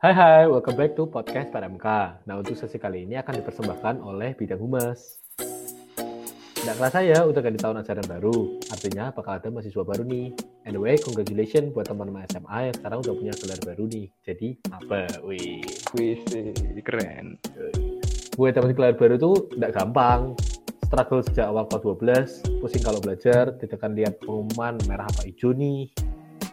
Hai hai, welcome back to podcast PMK. Nah untuk sesi kali ini akan dipersembahkan oleh Bidang Humas. Tidak kerasa ya, udah ganti tahun ajaran baru. Artinya bakal ada mahasiswa baru nih. Anyway, congratulations buat teman-teman SMA yang sekarang udah punya gelar baru nih. Jadi, apa? Wih. Wih, keren. Buat teman gelar baru tuh tidak gampang. Struggle sejak awal kelas 12, pusing kalau belajar, tidak akan lihat pengumuman merah apa hijau nih.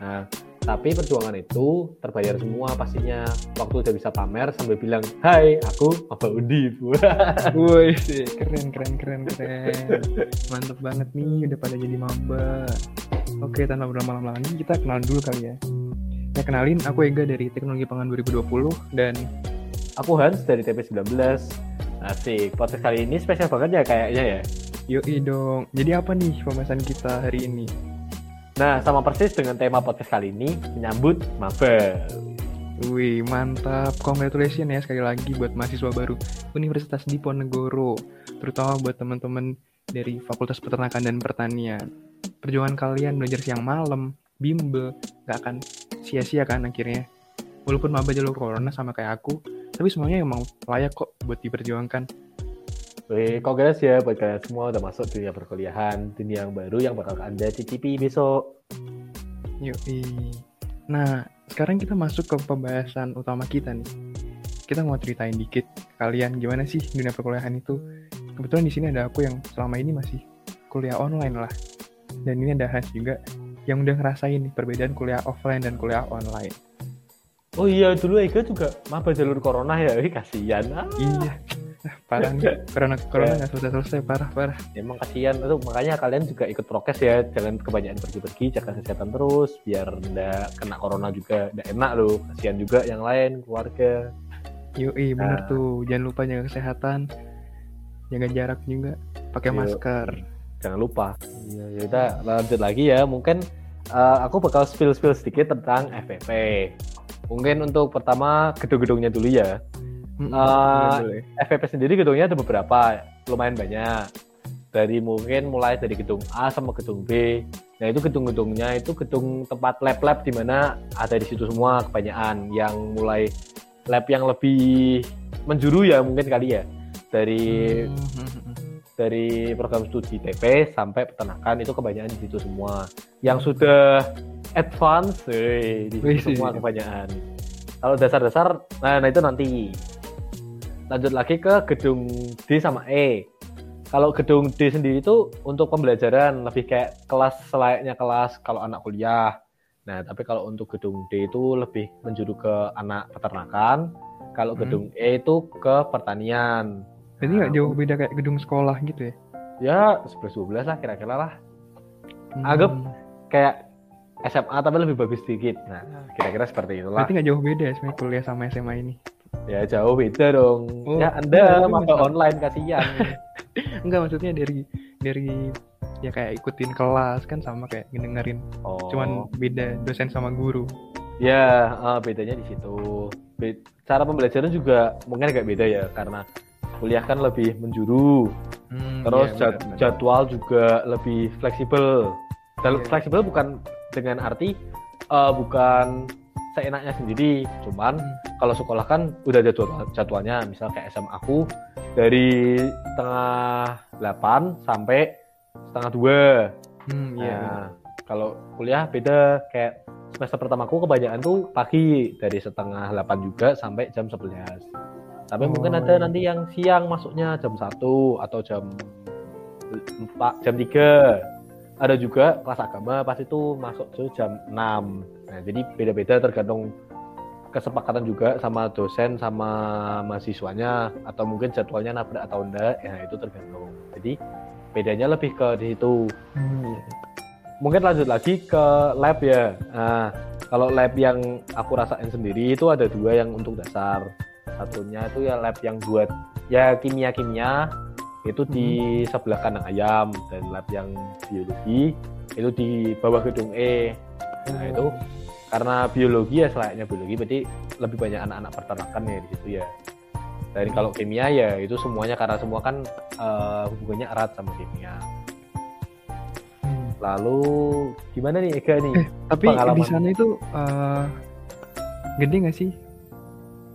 Nah, tapi perjuangan itu terbayar semua pastinya. Waktu udah bisa pamer sambil bilang, Hai, aku apa Undip. Woi, keren, keren, keren, keren. Mantep banget nih, udah pada jadi maba. Oke, tanpa berlama-lama lagi, kita kenalan dulu kali ya. Ya, kenalin, aku Ega dari Teknologi Pangan 2020, dan aku Hans dari TP19. Asik, podcast kali ini spesial banget ya kayaknya ya. Yoi dong, jadi apa nih pembahasan kita hari ini? Nah, sama persis dengan tema podcast kali ini, menyambut maba. Wih, mantap. Congratulations ya sekali lagi buat mahasiswa baru Universitas Diponegoro. Terutama buat teman-teman dari Fakultas Peternakan dan Pertanian. Perjuangan kalian belajar siang malam, bimbel, gak akan sia-sia kan akhirnya. Walaupun maba jalur corona sama kayak aku, tapi semuanya emang layak kok buat diperjuangkan. Wih, congrats ya buat kalian semua udah masuk dunia perkuliahan, dunia yang baru yang bakal Anda cicipi besok. Yoi. Nah, sekarang kita masuk ke pembahasan utama kita nih. Kita mau ceritain dikit kalian gimana sih dunia perkuliahan itu. Kebetulan di sini ada aku yang selama ini masih kuliah online lah. Dan ini ada Hans juga yang udah ngerasain nih perbedaan kuliah offline dan kuliah online. Oh iya, dulu Ega juga maba jalur corona ya, kasihan. Ah. Iya, parah nih corona corona nggak selesai selesai parah parah. Emang kasihan. Itu makanya kalian juga ikut prokes ya jangan kebanyakan pergi-pergi jaga kesehatan terus biar ndak kena corona juga ndak enak loh. Kasihan juga yang lain keluarga. Yoi nah. bener tuh. Jangan lupa jaga kesehatan. Jaga jarak juga. Pakai masker. Jangan lupa. Ya kita lanjut lagi ya. Mungkin uh, aku bakal spill spill sedikit tentang FPP mungkin untuk pertama gedung-gedungnya dulu ya uh, eh, FPP sendiri gedungnya ada beberapa, lumayan banyak. Dari mungkin mulai dari gedung A sama gedung B. Nah itu gedung-gedungnya itu gedung tempat lab-lab di mana ada di situ semua kebanyakan. Yang mulai lab yang lebih menjuru ya mungkin kali ya dari hmm. dari program studi TP sampai peternakan itu kebanyakan di situ semua. Yang sudah advance, eh, di situ semua kebanyakan. Kalau dasar-dasar, nah, nah itu nanti lanjut lagi ke gedung D sama E. Kalau gedung D sendiri itu untuk pembelajaran lebih kayak kelas selayaknya kelas kalau anak kuliah. Nah, tapi kalau untuk gedung D itu lebih menjuru ke anak peternakan. Kalau hmm. gedung E itu ke pertanian. Jadi nggak nah, jauh beda kayak gedung sekolah gitu ya? Ya, 11-12 lah kira-kira lah. Hmm. Anggap kayak SMA tapi lebih bagus sedikit. Nah, kira-kira seperti itulah. Berarti nggak jauh beda ya sebenarnya kuliah sama SMA ini? Ya jauh beda dong. Oh, ya Anda maka online kasihan. enggak maksudnya dari dari ya kayak ikutin kelas kan sama kayak ngedengerin. Oh. Cuman beda dosen sama guru. Ya, uh, bedanya di situ. Be cara pembelajaran juga mungkin agak beda ya karena kuliah kan lebih menjuru. Hmm, Terus iya, jad benar, jadwal juga lebih fleksibel. Dan yeah. fleksibel bukan dengan arti uh, bukan seenaknya sendiri cuman kalau sekolah kan udah ada jadwal jadwalnya misal kayak SMA aku dari setengah 8 sampai setengah dua hmm, iya, nah, iya. kalau kuliah beda kayak semester pertama aku kebanyakan tuh pagi dari setengah 8 juga sampai jam 11 tapi oh, mungkin ada iya. nanti yang siang masuknya jam 1 atau jam 4 jam 3 ada juga kelas agama pas itu masuk tuh jam 6 nah jadi beda-beda tergantung kesepakatan juga sama dosen sama mahasiswanya atau mungkin jadwalnya nabrak atau enggak. Ya itu tergantung. Jadi bedanya lebih ke di situ. Hmm. mungkin lanjut lagi ke lab ya. Nah kalau lab yang aku rasain sendiri itu ada dua yang untuk dasar. Satunya itu ya lab yang buat ya kimia kimia itu di hmm. sebelah kanan ayam dan lab yang biologi. Itu di bawah gedung E. Nah itu karena biologi ya selayaknya biologi berarti lebih banyak anak-anak peternakan ya di situ ya. Dan kalau kimia ya itu semuanya karena semua kan uh, hubungannya erat sama kimia. Hmm. lalu gimana nih Ega nih? Eh, tapi di sana itu uh, gede nggak sih?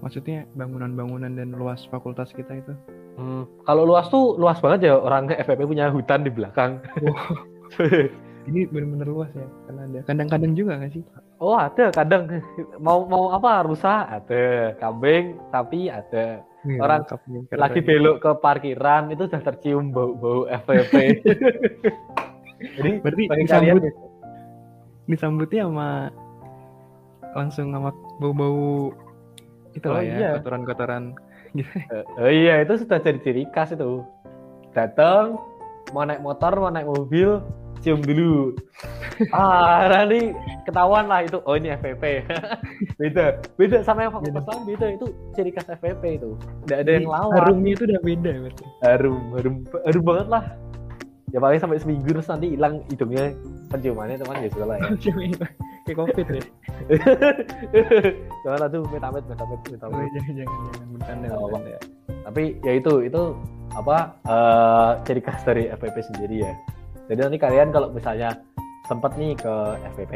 Maksudnya bangunan-bangunan dan luas fakultas kita itu hmm, kalau luas tuh luas banget ya orang FPP punya hutan di belakang. Wow. ini benar-benar luas ya karena ada. Kadang-kadang juga nggak sih? Oh ada kadang. Mau mau apa rusa? Ada. Kambing sapi ada. Ya, orang lagi belok ke parkiran itu sudah tercium bau-bau FPP jadi berarti disambut kalian... disambutnya sama langsung sama bau-bau itu oh, lah ya iya. Gitu. oh iya itu sudah jadi ciri khas itu. Datang mau naik motor mau naik mobil cium dulu. Ah nanti ketahuan lah itu. Oh ini FVP beda. Beda sama yang fakultas lain beda. Itu ciri khas FVP itu. Tidak ada yang lawan. harumnya itu udah beda berarti. Harum harum harum banget lah. Ya paling sampai seminggu terus nanti hilang hidungnya. Penciumannya teman ya sudah lah ya kayak covid ya? Jangan tuh metamit metamit metamit jangan jangan jangan bercanda oh, ya. Tapi ya itu itu apa uh, ciri khas dari FVP sendiri ya. Jadi nanti kalian kalau misalnya sempat nih ke FPP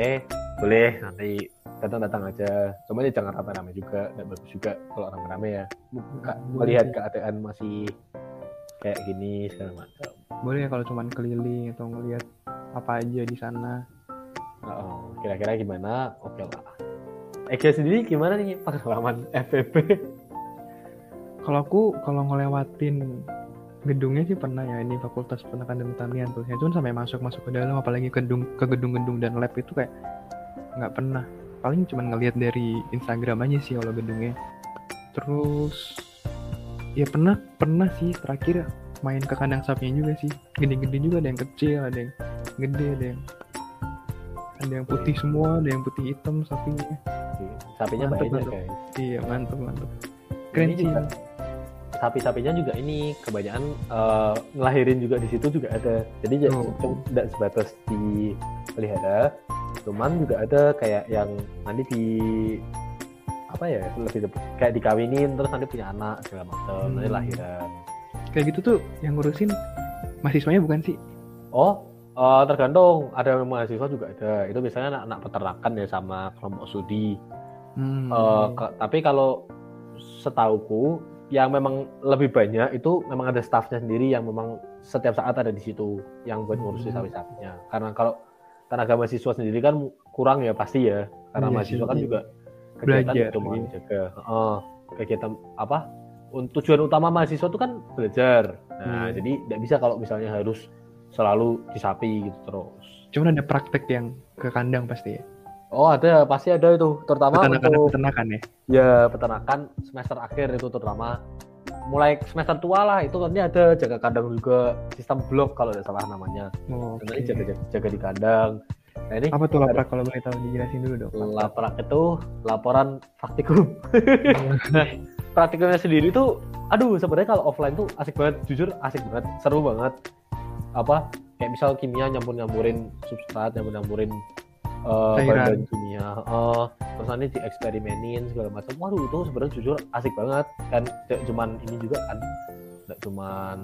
boleh nanti datang-datang aja. Cuma ya jangan rame-rame juga dan bagus juga kalau rame-rame ya. Melihat keadaan masih kayak gini segala macam. Boleh ya kalau cuma keliling atau ngelihat apa aja di sana oh, kira-kira gimana oke lah Eka sendiri gimana nih pengalaman FPP kalau aku kalau ngelewatin gedungnya sih pernah ya ini Fakultas Peternakan dan Pertanian tuh. Ya cuman sampai masuk masuk ke dalam apalagi gedung ke gedung-gedung dan lab itu kayak nggak pernah. Paling cuma ngelihat dari Instagram aja sih kalau gedungnya. Terus ya pernah pernah sih terakhir main ke kandang sapinya juga sih. Gede-gede juga ada yang kecil, ada yang gede, ada yang ada yang putih semua, ada yang putih hitam sapinya. Sapinya mantep, banyak guys. Iya, mantep mantep. Keren sih. Sapi-sapinya juga ini kebanyakan uh, ngelahirin juga di situ juga ada jadi oh. tidak sebatas di pelihara cuman juga ada kayak yang nanti di apa ya lebih kayak dikawinin terus nanti punya anak segala macam hmm. nanti lahiran kayak gitu tuh yang ngurusin mahasiswanya bukan sih oh uh, tergantung ada mahasiswa juga ada itu biasanya anak-anak peternakan ya sama kelompok studi hmm. uh, ke, tapi kalau setauku yang memang lebih banyak itu memang ada staffnya sendiri yang memang setiap saat ada di situ yang buat ngurusin hmm. sapi-sapinya. Karena kalau tenaga mahasiswa sendiri kan kurang ya pasti ya, karena iya, mahasiswa kan juga kegiatan belajar, cuma iya. jaga uh, kegiatan apa? Tujuan utama mahasiswa itu kan belajar. Nah, hmm. jadi tidak bisa kalau misalnya harus selalu di sapi gitu terus. Cuman ada praktek yang ke kandang pasti ya. Oh ada, pasti ada itu, terutama peternakan, untuk peternakan ya. Ya peternakan semester akhir itu terutama mulai semester tua lah itu nanti ada jaga kandang juga sistem blok kalau tidak salah namanya. Oh, okay. Nanti jaga, jaga jaga di kandang. Nah ini apa tuh laprak kalau boleh tahu dijelasin dulu dong. Laprak itu laporan praktikum. praktikumnya sendiri tuh, aduh sebenarnya kalau offline tuh asik banget, jujur asik banget, seru banget. Apa kayak misal kimia nyampur nyampurin substrat, nyampur nyampurin uh, bahan kimia uh, terus nanti dieksperimenin segala macam. Waduh itu sebenarnya jujur asik banget. Kan cuman ini juga kan tidak cuman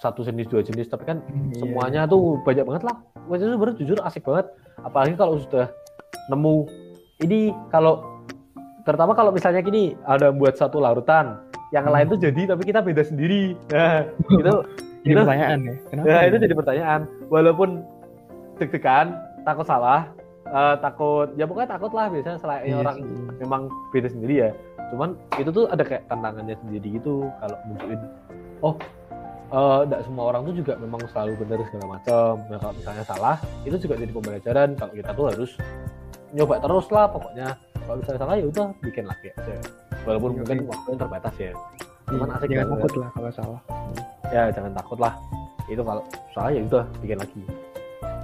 satu jenis dua jenis tapi kan hmm, semuanya iya. tuh banyak banget lah. Itu sebenarnya jujur asik banget. Apalagi kalau sudah nemu ini kalau terutama kalau misalnya gini ada buat satu larutan yang hmm. lain tuh jadi tapi kita beda sendiri. Nah itu itu pertanyaan ya Kenapa nah, itu jadi pertanyaan. Walaupun deg-degan takut salah uh, takut ya pokoknya takut lah biasanya selain yes. Iya orang memang beda sendiri ya. Cuman itu tuh ada kayak tantangannya sendiri gitu kalau munculin oh tidak uh, semua orang tuh juga memang selalu benar segala macam. Nah kalau misalnya salah itu juga jadi pembelajaran. Kalau kita tuh harus nyoba terus lah pokoknya. Kalau misalnya salah ya udah bikin lagi aja. Walaupun mungkin iya. waktu yang terbatas ya. Cuman iya, asik jangan takut lah kalau salah ya jangan takut lah. Itu kalau salah ya udah bikin lagi.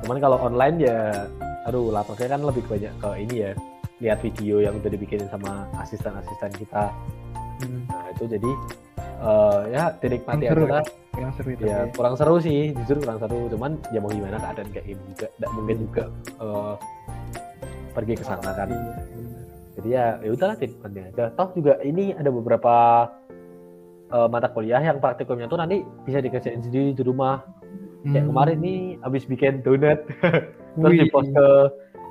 Cuman kalau online ya aduh lapaknya kan lebih banyak ke ini ya lihat video yang udah dibikinin sama asisten-asisten kita. Hmm. nah itu jadi uh, ya dinikmati aja lah. kurang seru itu. Ya, ya kurang seru sih jujur kurang seru. Cuman ya mau gimana keadaan kayak ini juga. Tidak mungkin juga uh, pergi ke sana kan. Iya, jadi ya ya udahlah dinikmati aja. Toh juga ini ada beberapa uh, mata kuliah yang praktikumnya tuh nanti bisa dikerjain sendiri di rumah. Kayak hmm. kemarin nih habis bikin donat terus di post ke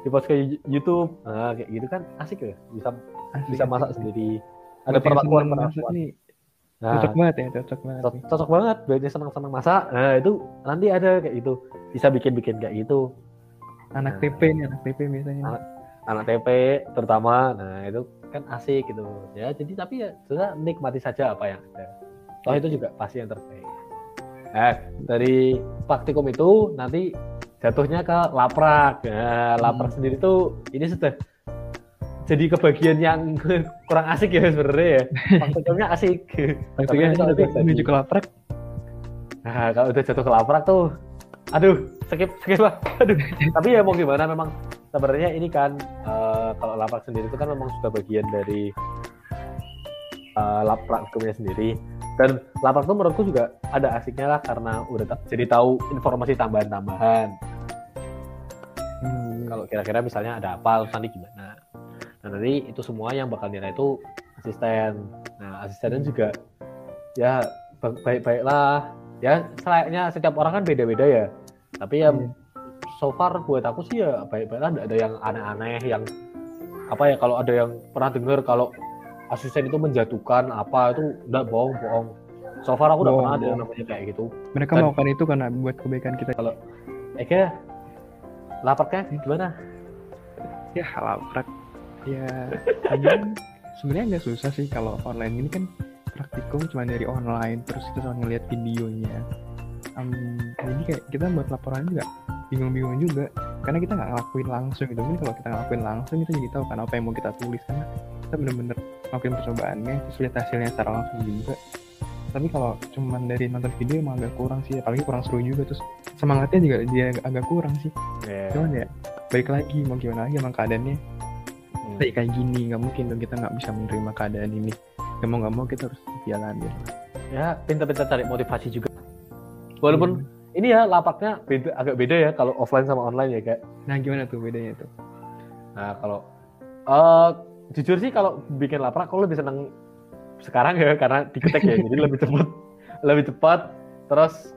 di post ke YouTube. Nah kayak gitu kan asik ya bisa asik, bisa masak asik. sendiri. Ada perlakuan perlakuan. nah, cocok banget ya cocok banget cocok, cocok banget buat yang senang senang masak. Nah itu nanti ada kayak itu bisa bikin bikin kayak gitu. Anak nah, TP nih anak TP biasanya. Anak, anak TP terutama. Nah itu kan asik gitu. Ya jadi tapi ya sudah nikmati saja apa yang ada. Toh itu juga pasti yang terbaik. Eh dari praktikum itu nanti jatuhnya ke laprak. Nah, laprak hmm. sendiri tuh ini sudah jadi kebagian yang kurang asik ya sebenarnya ya. Praktikumnya asik. Praktikumnya tapi menuju ke laprak. Nah kalau udah jatuh ke laprak tuh aduh skip skip lah. Aduh tapi ya mau gimana memang sebenarnya ini kan uh, kalau laprak sendiri itu kan memang sudah bagian dari uh, laprak hukumnya sendiri. Dan laprak tuh menurutku juga ada asiknya lah karena udah jadi tahu informasi tambahan-tambahan. Hmm. kalau kira-kira misalnya ada apa nanti gimana? Nah nanti itu semua yang bakal nilai itu asisten. Nah asistennya juga ya baik-baiklah ya selayaknya setiap orang kan beda-beda ya. Tapi ya hmm. So far buat aku sih ya baik-baiklah tidak ada yang aneh-aneh yang apa ya kalau ada yang pernah dengar kalau asisten itu menjatuhkan apa itu udah bohong-bohong so far aku udah pernah ada yang namanya kayak gitu. Mereka Dan, melakukan itu karena buat kebaikan kita. Kalau Eka lapaknya gimana? Ya laprak ya sebenarnya nggak susah sih kalau online ini kan praktikum cuma dari online terus kita cuma ngeliat videonya. Um, jadi kayak kita buat laporan juga bingung-bingung juga. Karena kita nggak ngelakuin langsung gitu. Mungkin kalau kita ngelakuin langsung kita jadi tahu kan apa yang mau kita tulis karena kita bener-bener ngelakuin percobaannya terus lihat hasilnya secara langsung juga. Tapi kalau cuma dari nonton video emang agak kurang sih. Apalagi kurang seru juga. Terus semangatnya juga dia agak kurang sih. Yeah. cuman ya balik lagi mau gimana lagi emang keadaannya. Hmm. kayak kayak gini nggak mungkin dong kita nggak bisa menerima keadaan ini. Gak mau nggak mau kita harus jalan ya ya pintar-pintar cari motivasi juga. Walaupun hmm. Ini ya lapaknya beda agak beda ya kalau offline sama online ya kayak nah gimana tuh bedanya tuh? Nah kalau uh, jujur sih kalau bikin lapak aku lebih seneng sekarang ya karena diketek ya jadi lebih cepat lebih cepat. Terus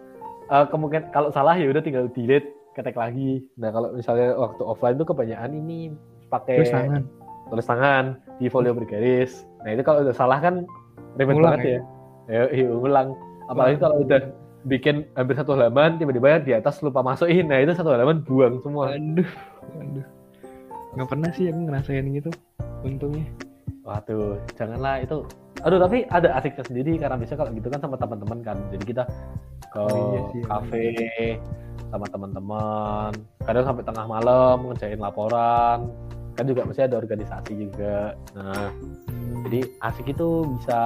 uh, kemungkinan kalau salah ya udah tinggal delete ketek lagi. Nah kalau misalnya waktu offline tuh kebanyakan ini pakai tulis tangan. di folio bergaris. Nah itu kalau udah salah kan ribet banget ya. Ya, ya ulang. Apalagi kalau udah bikin hampir satu halaman tiba-tiba di atas lupa masukin. Nah itu satu halaman buang semua. Aduh, aduh. Nggak pernah sih aku ngerasain gitu. Untungnya. Waduh, janganlah itu. Aduh, tapi ada asiknya sendiri karena bisa kalau gitu kan sama teman-teman kan. Jadi kita ke oh, iya sih, kafe iya. sama teman-teman. Kadang sampai tengah malam ngerjain laporan kan juga masih ada organisasi juga nah jadi asik itu bisa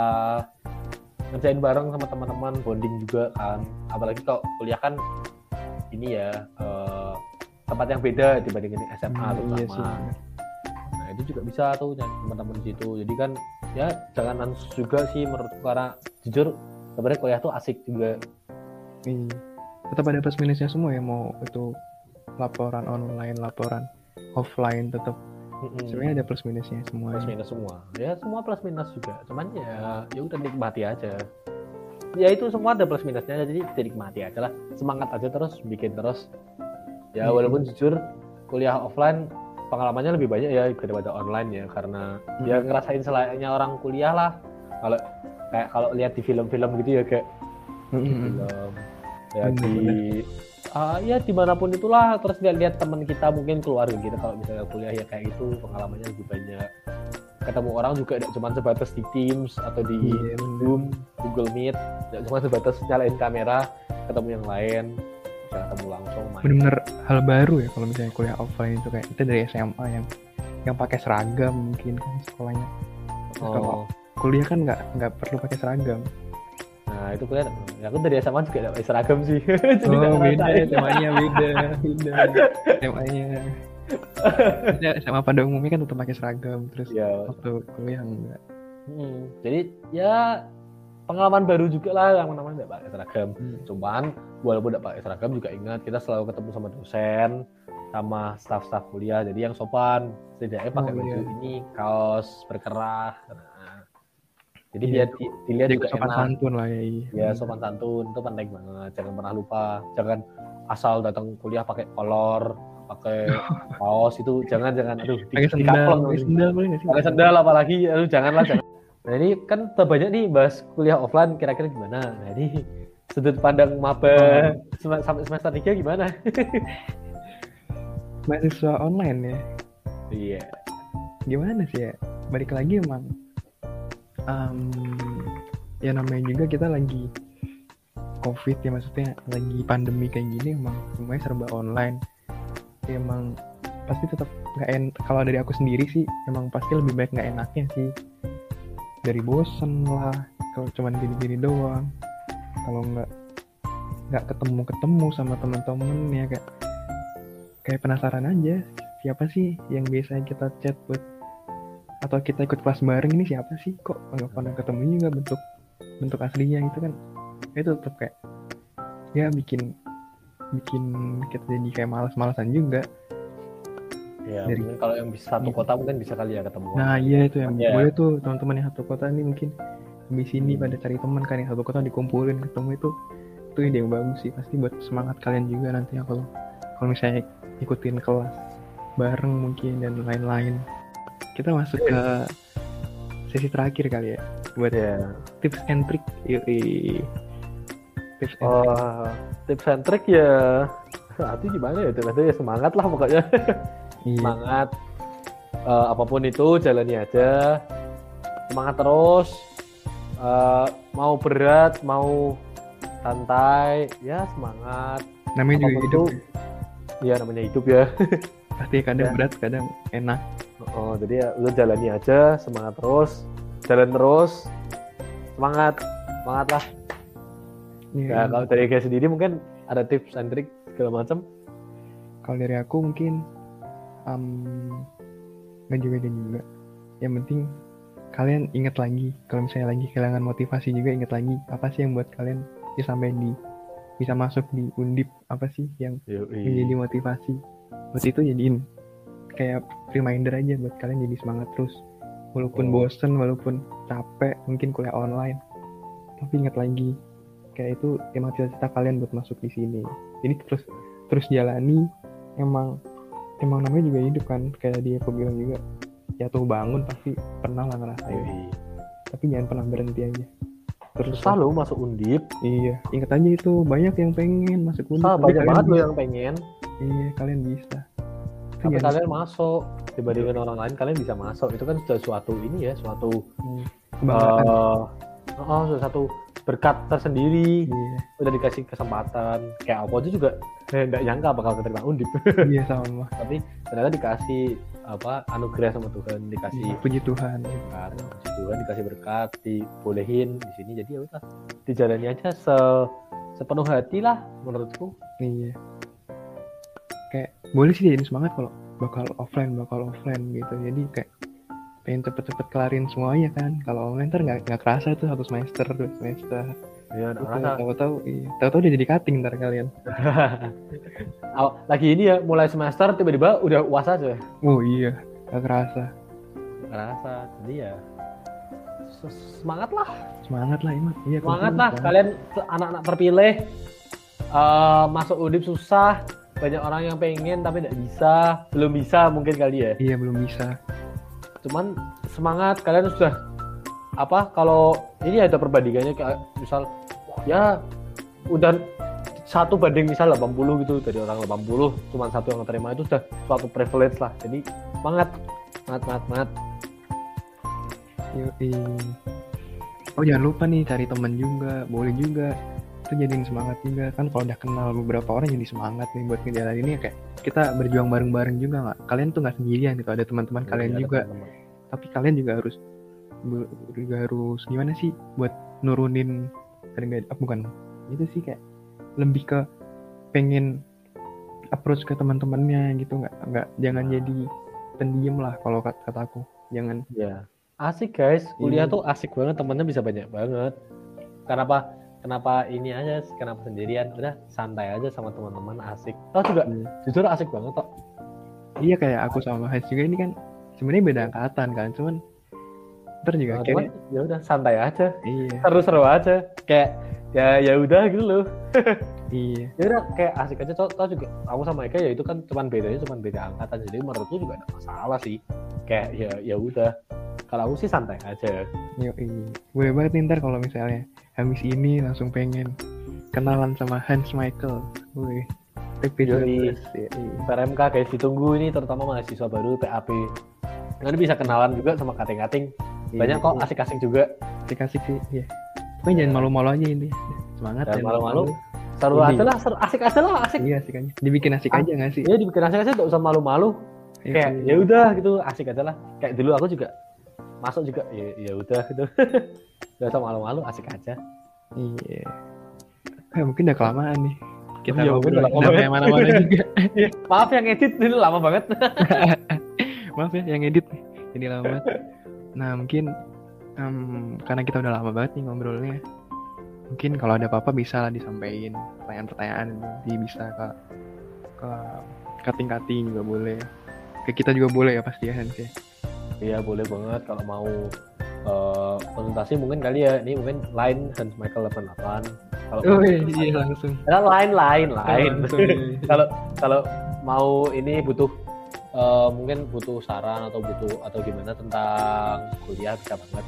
ngerjain bareng sama teman-teman bonding juga kan apalagi kalau kuliah kan ini ya uh, tempat yang beda dibandingin SMA hmm, terutama iya sih. nah itu juga bisa tuh teman-teman di situ jadi kan ya jangan juga sih menurut karena jujur sebenarnya kuliah tuh asik juga hmm. tetap ada plus minusnya semua ya mau itu laporan online laporan offline tetap hmm Sebenarnya ada plus minusnya semua. Plus minus semua. Ya semua plus minus juga. Cuman ya ya udah nikmati aja. Ya itu semua ada plus minusnya jadi dinikmati aja lah. Semangat aja terus bikin terus. Ya hmm. walaupun jujur kuliah offline pengalamannya lebih banyak ya daripada online ya karena hmm. ya ngerasain selayaknya orang kuliah lah. Kalau kayak kalau lihat di film-film gitu ya kayak hmm. film ya di uh, ya di mana pun itulah terus lihat-lihat teman kita mungkin keluarga kita kalau misalnya kuliah ya kayak itu pengalamannya lebih banyak ketemu orang juga tidak cuma sebatas di Teams atau di yeah. Zoom, Google Meet, tidak cuma sebatas nyalain kamera, ketemu yang lain, bisa ketemu langsung. Benar-benar hal baru ya kalau misalnya kuliah offline itu kayak kita dari SMA yang yang pakai seragam mungkin kan sekolahnya. oh. Kalau kuliah kan nggak nggak perlu pakai seragam. Nah itu kuliah, ya aku dari SMA juga pakai seragam sih. Jadi oh beda ya temanya beda, beda temanya. ya, sama pada umumnya kan tetap pakai seragam terus ya. waktu kuliah enggak. Hmm, jadi ya pengalaman baru juga lah yang namanya tidak pakai seragam. Hmm. Cuman walaupun tidak pakai seragam juga ingat kita selalu ketemu sama dosen, sama staff-staff kuliah. Jadi yang sopan setidaknya pakai oh, baju iya. ini kaos berkerah. Nah, jadi iya. biar di, dilihat juga sopan enak. santun lah ya. Iya, ya, sopan santun itu penting banget. Jangan pernah lupa. Jangan asal datang kuliah pakai kolor, pakai kaos itu jangan jangan aduh pakai sendal, pakai sendal boleh sih? Pakai sendal apalagi aduh janganlah jangan. Nah ini kan banyak nih bahas kuliah offline kira-kira gimana. Nah ini sudut pandang maba oh. sampai semester tiga gimana? Mahasiswa online ya? Iya. Gimana sih ya? Balik lagi emang um, ya namanya juga kita lagi covid ya maksudnya lagi pandemi kayak gini emang semuanya serba online. Ya, emang pasti tetap nggak en kalau dari aku sendiri sih emang pasti lebih baik nggak enaknya sih. Dari bosen lah kalau cuman gini-gini doang. Kalau nggak nggak ketemu ketemu sama temen-temen ya kayak kayak penasaran aja siapa sih yang biasanya kita chat buat atau kita ikut kelas bareng ini siapa sih kok nggak pernah ketemu juga bentuk bentuk aslinya itu kan itu tetap kayak ya bikin bikin kita jadi kayak malas-malasan juga Ya, dari, mungkin kalau yang bisa satu iya. kota mungkin bisa kali ya ketemu. Nah, iya itu yang ya. boleh tuh teman-teman yang satu kota ini mungkin di sini hmm. pada cari teman kan yang satu kota dikumpulin ketemu itu itu ide yang bagus sih pasti buat semangat kalian juga nanti ya kalau kalau misalnya ikutin kelas bareng mungkin dan lain-lain. Kita masuk ke sesi terakhir kali ya buat yeah. tips and trick. Yui. Tips and oh, trick. tips and trick ya. Itu gimana ya? Itu ya semangat lah pokoknya. iya. semangat uh, apa pun itu jalani aja semangat terus uh, mau berat mau santai ya semangat namanya juga hidup ya namanya hidup ya pasti kadang ya. berat kadang enak oh jadi ya lu jalani aja semangat terus jalan terus semangat semangat lah. Ya, ya kalau dari kayak sendiri mungkin ada tips and trick segala macam? Kalau dari aku mungkin um, ngejaga juga. Yang penting kalian ingat lagi kalau misalnya lagi kehilangan motivasi juga ingat lagi apa sih yang buat kalian bisa sampai di bisa masuk di undip apa sih yang menjadi motivasi? Buat itu jadiin kayak reminder aja buat kalian jadi semangat terus. Walaupun oh. bosen walaupun capek mungkin kuliah online. Tapi ingat lagi kayak itu emang cita-cita kalian buat masuk di sini. Jadi terus terus jalani. Emang emang namanya juga hidup kan kayak dia aku bilang juga. Jatuh bangun pasti pernah lah ngerasain. Iya. tapi jangan pernah berhenti aja. Terus selalu masuk undip. Iya ingat aja itu. Banyak yang pengen masuk undip banyak banget lo yang pengen. Iya kalian bisa tapi ya, kalian masuk. Dibandingkan orang lain kalian bisa masuk. Itu kan sudah suatu ini ya suatu hmm, uh, oh suatu berkat tersendiri. Yeah. udah dikasih kesempatan. Kayak apa aja juga nggak nyangka bakal keterima undip. Iya sama. Tapi ternyata dikasih apa anugerah sama Tuhan. Dikasih yeah, puji Tuhan berkat, puji Tuhan dikasih berkat dibolehin di sini. Jadi ya udah dijalani aja se sepenuh hati lah menurutku. Iya kayak boleh sih jadi semangat kalau bakal offline bakal offline gitu jadi kayak pengen cepet-cepet kelarin semuanya kan kalau online ntar nggak nggak kerasa tuh satu semester dua semester Iya, udah Tahu-tahu, iya. Tahu-tahu udah jadi cutting ntar kalian. Lagi ini ya, mulai semester tiba-tiba udah uas aja. Oh iya, gak kerasa. Kerasa, jadi ya semangat lah. Semangat lah, Imat. Iya, semangat lah, kalian anak-anak terpilih. Uh, masuk udip susah, banyak orang yang pengen tapi tidak bisa, belum bisa mungkin kali ya. Iya, belum bisa. Cuman semangat kalian sudah apa kalau ini ada perbandingannya kayak misal ya udah satu banding misal 80 gitu dari orang 80 cuma satu yang terima itu sudah suatu privilege lah. Jadi semangat. Semangat semangat semangat. Yoi. oh jangan lupa nih cari teman juga boleh juga itu jadiin semangat juga kan kalau udah kenal beberapa orang jadi semangat nih buat ngejalan ini kayak kita berjuang bareng-bareng juga nggak? Kalian tuh nggak sendirian gitu ada teman-teman ya, kalian juga. teman -teman. tapi kalian juga harus juga harus gimana sih buat nurunin harga ah, bukan itu sih kayak lebih ke pengen approach ke teman-temannya gitu nggak nggak jangan nah. jadi pendiam lah kalau kata kataku jangan. Ya asik guys. Kuliah iya. tuh asik banget temennya bisa banyak banget. Kenapa kenapa ini aja kenapa sendirian? Udah santai aja sama teman-teman asik. Oh juga hmm. jujur asik banget kok iya kayak aku sama Has juga ini kan sebenarnya beda angkatan kan cuman ntar juga nah, kayak ya udah santai aja. Iya. Seru-seru aja. Kayak ya ya udah gitu loh. Iya. Ya udah kayak asik aja tau, tau juga aku sama Eka ya itu kan cuman bedanya cuman beda angkatan. Jadi menurutku juga ada masalah sih. Kayak ya ya udah. Kalau aku sih santai aja. Yo, boleh banget nih ntar kalau misalnya habis ini langsung pengen kenalan sama Hans Michael Wih, PP Yoi. PRMK guys ditunggu ini terutama mahasiswa baru PAP nanti bisa kenalan juga sama kating-kating banyak kok asik-asik juga Dikasih sih, ya. Pokoknya jangan malu-malu aja ini. Semangat Jangan malu-malu. seru aja lah seru, asik aja lah asik Iya asik aja. Dibikin asik Ah, aja gak sih? ya dibikin asik aja gak usah malu-malu Iya, kayak iya. ya udah gitu asik aja lah kayak dulu aku juga masuk juga ya ya udah gitu gak usah malu-malu asik aja Iya. Eh, mungkin udah kelamaan nih. Kita Iya, ngobrol udah mana-mana juga. maaf yang edit ini lama banget Maaf ya yang edit. Jadi lama banget. Nah mungkin em, karena kita udah lama banget nih ngobrolnya. Mungkin kalau ada apa-apa bisa lah disampaikan pertanyaan-pertanyaan nanti bisa ke ke kating-kating juga boleh. Ke kita juga boleh ya pasti ya Hans ya. iya boleh banget kalau mau eh, konsultasi mungkin kali ya. Ini mungkin line Hans Michael 88 kalau Oh iya langsung. Lain lain lain kalau kalau mau ini butuh eh, mungkin butuh saran atau butuh atau gimana tentang kuliah bisa banget.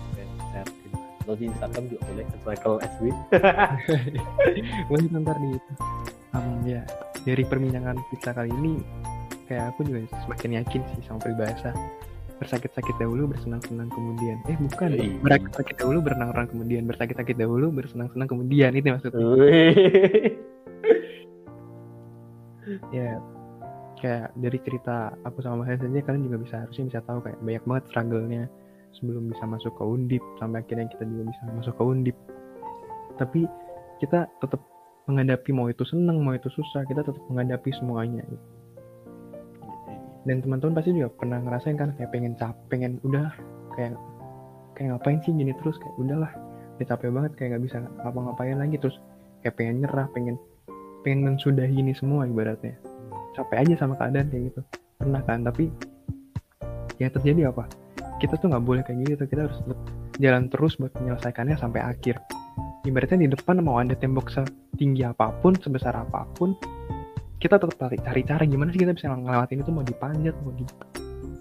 Share atau di Instagram juga boleh Michael SW boleh ntar di itu. Em, ya dari perbincangan kita kali ini kayak aku juga semakin yakin sih sama peribahasa bersakit-sakit dahulu bersenang-senang kemudian. Eh bukan Yoi. bersakit dahulu berenang-renang kemudian. Bersakit-sakit dahulu bersenang-senang kemudian. Itu maksudnya ya kayak dari cerita aku sama Mas Hans aja kalian juga bisa harusnya bisa tahu kayak banyak banget struggle-nya sebelum bisa masuk ke Undip sampai akhirnya kita juga bisa masuk ke Undip. Tapi kita tetap menghadapi mau itu seneng mau itu susah kita tetap menghadapi semuanya. gitu. Dan teman-teman pasti juga pernah ngerasain kan kayak pengen cap pengen udah kayak kayak ngapain sih gini terus kayak udahlah. Udah capek banget kayak nggak bisa ngapa-ngapain lagi terus kayak pengen nyerah pengen pengen mensudahi ini semua ibaratnya. Capek aja sama keadaan kayak gitu. Pernah kan tapi yang terjadi apa? Kita tuh nggak boleh kayak gitu kita harus jalan terus buat menyelesaikannya sampai akhir. Ibaratnya di depan mau ada tembok setinggi apa pun sebesar apa pun kita tetap cari, cara gimana sih kita bisa ngelewatin itu mau dipanjat mau di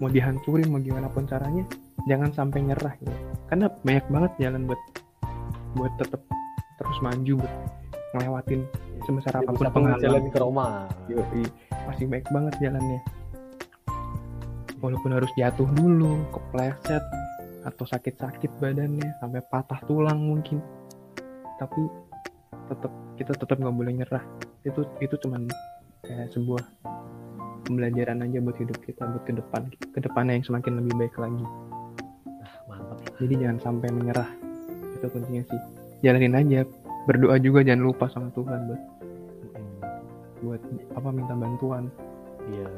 mau dihancurin mau gimana pun caranya jangan sampai nyerah gitu karena banyak banget jalan buat buat tetap terus maju buat ngelewatin sebesar Ya, apa pun pengalaman jalan ke Roma Yoi, masih baik banget jalannya. Walaupun harus jatuh dulu, kepleset, atau sakit-sakit badannya, sampai patah tulang mungkin. Tapi tetap kita tetap nggak boleh nyerah. Itu itu cuman kayak sebuah pembelajaran aja buat hidup kita buat ke depan ke depannya yang semakin lebih baik lagi. mantap Jadi jangan sampai menyerah. Itu kuncinya sih. Jalanin aja. Berdoa juga jangan lupa sama Tuhan buat buat apa minta bantuan iya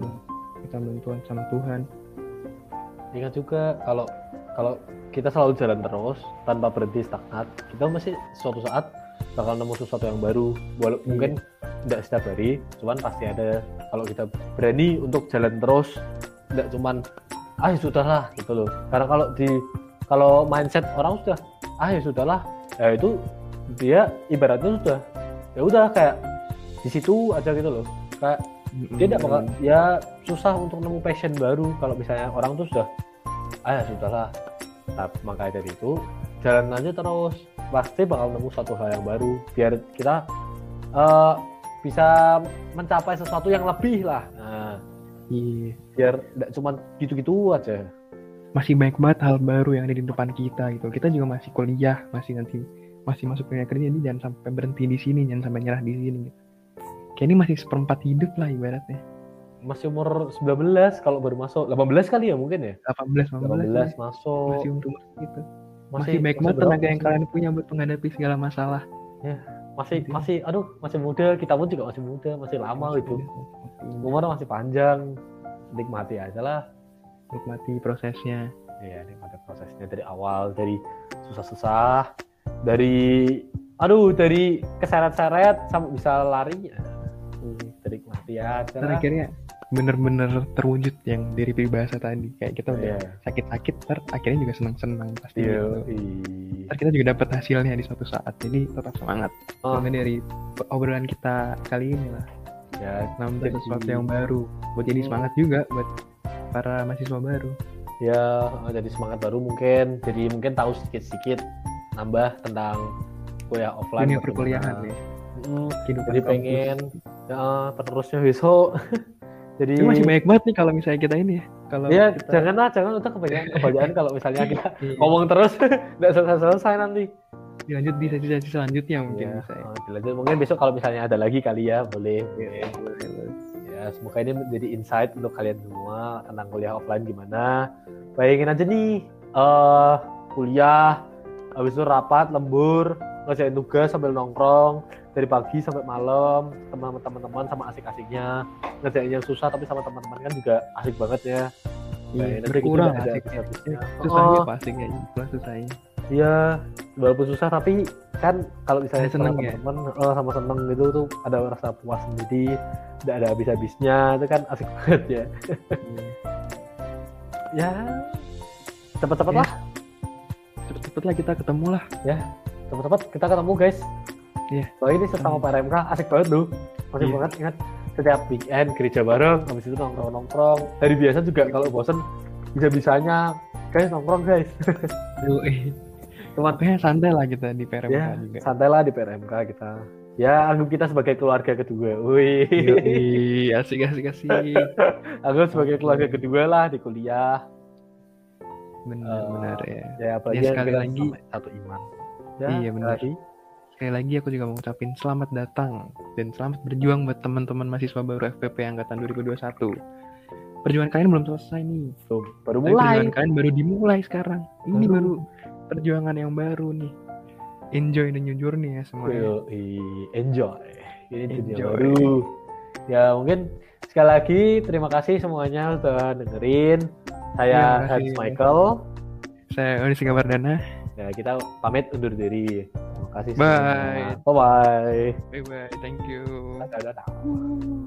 kita bantuan sama Tuhan ingat juga kalau kalau kita selalu jalan terus tanpa berhenti stagnat kita masih suatu saat bakal nemu sesuatu yang baru walau Iya. mungkin tidak setiap hari cuman pasti ada. Kalau kita berani untuk jalan terus tidak cuman ah ya sudahlah gitu loh. Karena kalau di kalau mindset orang sudah ah ya sudahlah ya itu dia ibaratnya sudah ya udah kayak di situ aja gitu loh. Kayak dia tidak bakal ya susah untuk nemu passion baru kalau misalnya orang tuh sudah ah ya sudahlah. Nah, makanya dari itu jalan aja terus. Pasti bakal nemu satu hal yang baru biar kita eh, bisa mencapai sesuatu yang lebih lah. Nah. Iya. biar tidak cuma gitu-gitu aja. Masih banyak banget hal baru yang ada di depan kita gitu. Kita juga masih kuliah masih nanti masih masuk dunia kerja. Jadi jangan sampai berhenti di sini jangan sampai nyerah di sini gitu. Kayak ini masih seperempat hidup lah ibaratnya. Masih umur 19 kalau baru masuk. 18 kali ya mungkin ya? 18 18 19 masuk. Masih umur gitu. Masih, baik banget tenaga yang kalian punya buat menghadapi segala masalah masih Gitu. masih aduh masih muda kita pun juga masih muda masih lama Masih itu muda, umur masih panjang nikmati aja lah nikmati prosesnya Iya, nikmati prosesnya dari awal, dari susah-susah, dari aduh, dari keseret-seret sampai bisa lari. Hmm, nikmati aja dan lah. akhirnya bener-bener terwujud yang dari peribahasa tadi kayak kita udah Iya. sakit-sakit ntar akhirnya juga senang-senang pasti Iya. gitu. ih. ntar kita juga dapat hasilnya di suatu saat jadi tetap semangat Oh. Semoga dari obrolan kita kali ini lah Ya, nambah sesuatu yang baru buat jadi Hmm. semangat juga buat para mahasiswa baru ya jadi semangat baru mungkin jadi mungkin tahu sedikit-sedikit nambah tentang kuliah offline dunia perkuliahan ya hmm, jadi pengen ya penerusnya besok jadi Ini masih banyak banget nih kalau misalnya kita ini ya. Kalau ya kita... janganlah jangan udah kebanyakan kebanyakan kalau misalnya kita iya. ngomong terus nggak selesai selesai nanti. Dilanjut di sesi-sesi selanjutnya mungkin ya, bisa oh, dilanjut. Mungkin besok kalau misalnya ada lagi kali ya boleh. Ya, boleh, boleh. ya semoga ini menjadi insight untuk kalian semua tentang kuliah offline gimana. Bayangin aja nih uh, kuliah habis itu rapat lembur ngerjain tugas sambil nongkrong dari pagi sampai malam teman-teman sama asik-asiknya ngerjain yang susah tapi sama teman-teman kan juga asik banget ya Iya, berkurang asiknya. Susahnya oh. pasti kayaknya, susahnya. Iya, walaupun susah tapi kan kalau misalnya seneng ya? teman oh, sama seneng gitu tuh ada rasa puas sendiri, tidak ada habis-habisnya itu kan asik banget ya. Hmm. ya, cepet-cepet ya. lah. Cepet-cepet lah kita ketemu lah. Ya, cepet-cepet kita ketemu guys. Iya. Yeah. ini sesama. PRMK asik banget tuh. Masih yeah. banget ingat setiap weekend gereja bareng, habis itu nongkrong-nongkrong. Dari biasa juga kalau bosen bisa-bisanya guys nongkrong guys. Keluarganya santai lah kita di PRMK ya, juga. Santai lah di PRMK kita. Ya, anggap kita sebagai keluarga kedua. Wih, asik asik asik. anggap sebagai keluarga kedua lah di kuliah. Benar uh, benar ya. Ya, apalagi ya, sekali lagi satu iman. Ya, iya benar. Lagi. Sekali lagi aku juga mau ngucapin selamat datang dan selamat berjuang buat teman-teman mahasiswa baru FPP angkatan 2021 perjuangan kalian belum selesai nih. Tuh, baru mulai. Perjuangan kalian baru dimulai sekarang. Ini baru, baru perjuangan yang baru nih. Enjoy the new journey ya semuanya. enjoy. Ini enjoy. baru. Ya mungkin sekali lagi terima kasih semuanya sudah dengerin. Saya Hans Michael. Saya Oni Singapardana. Ya kita pamit undur diri. Terima kasih. Bye. Bye bye. Bye bye. Thank you. Dadah.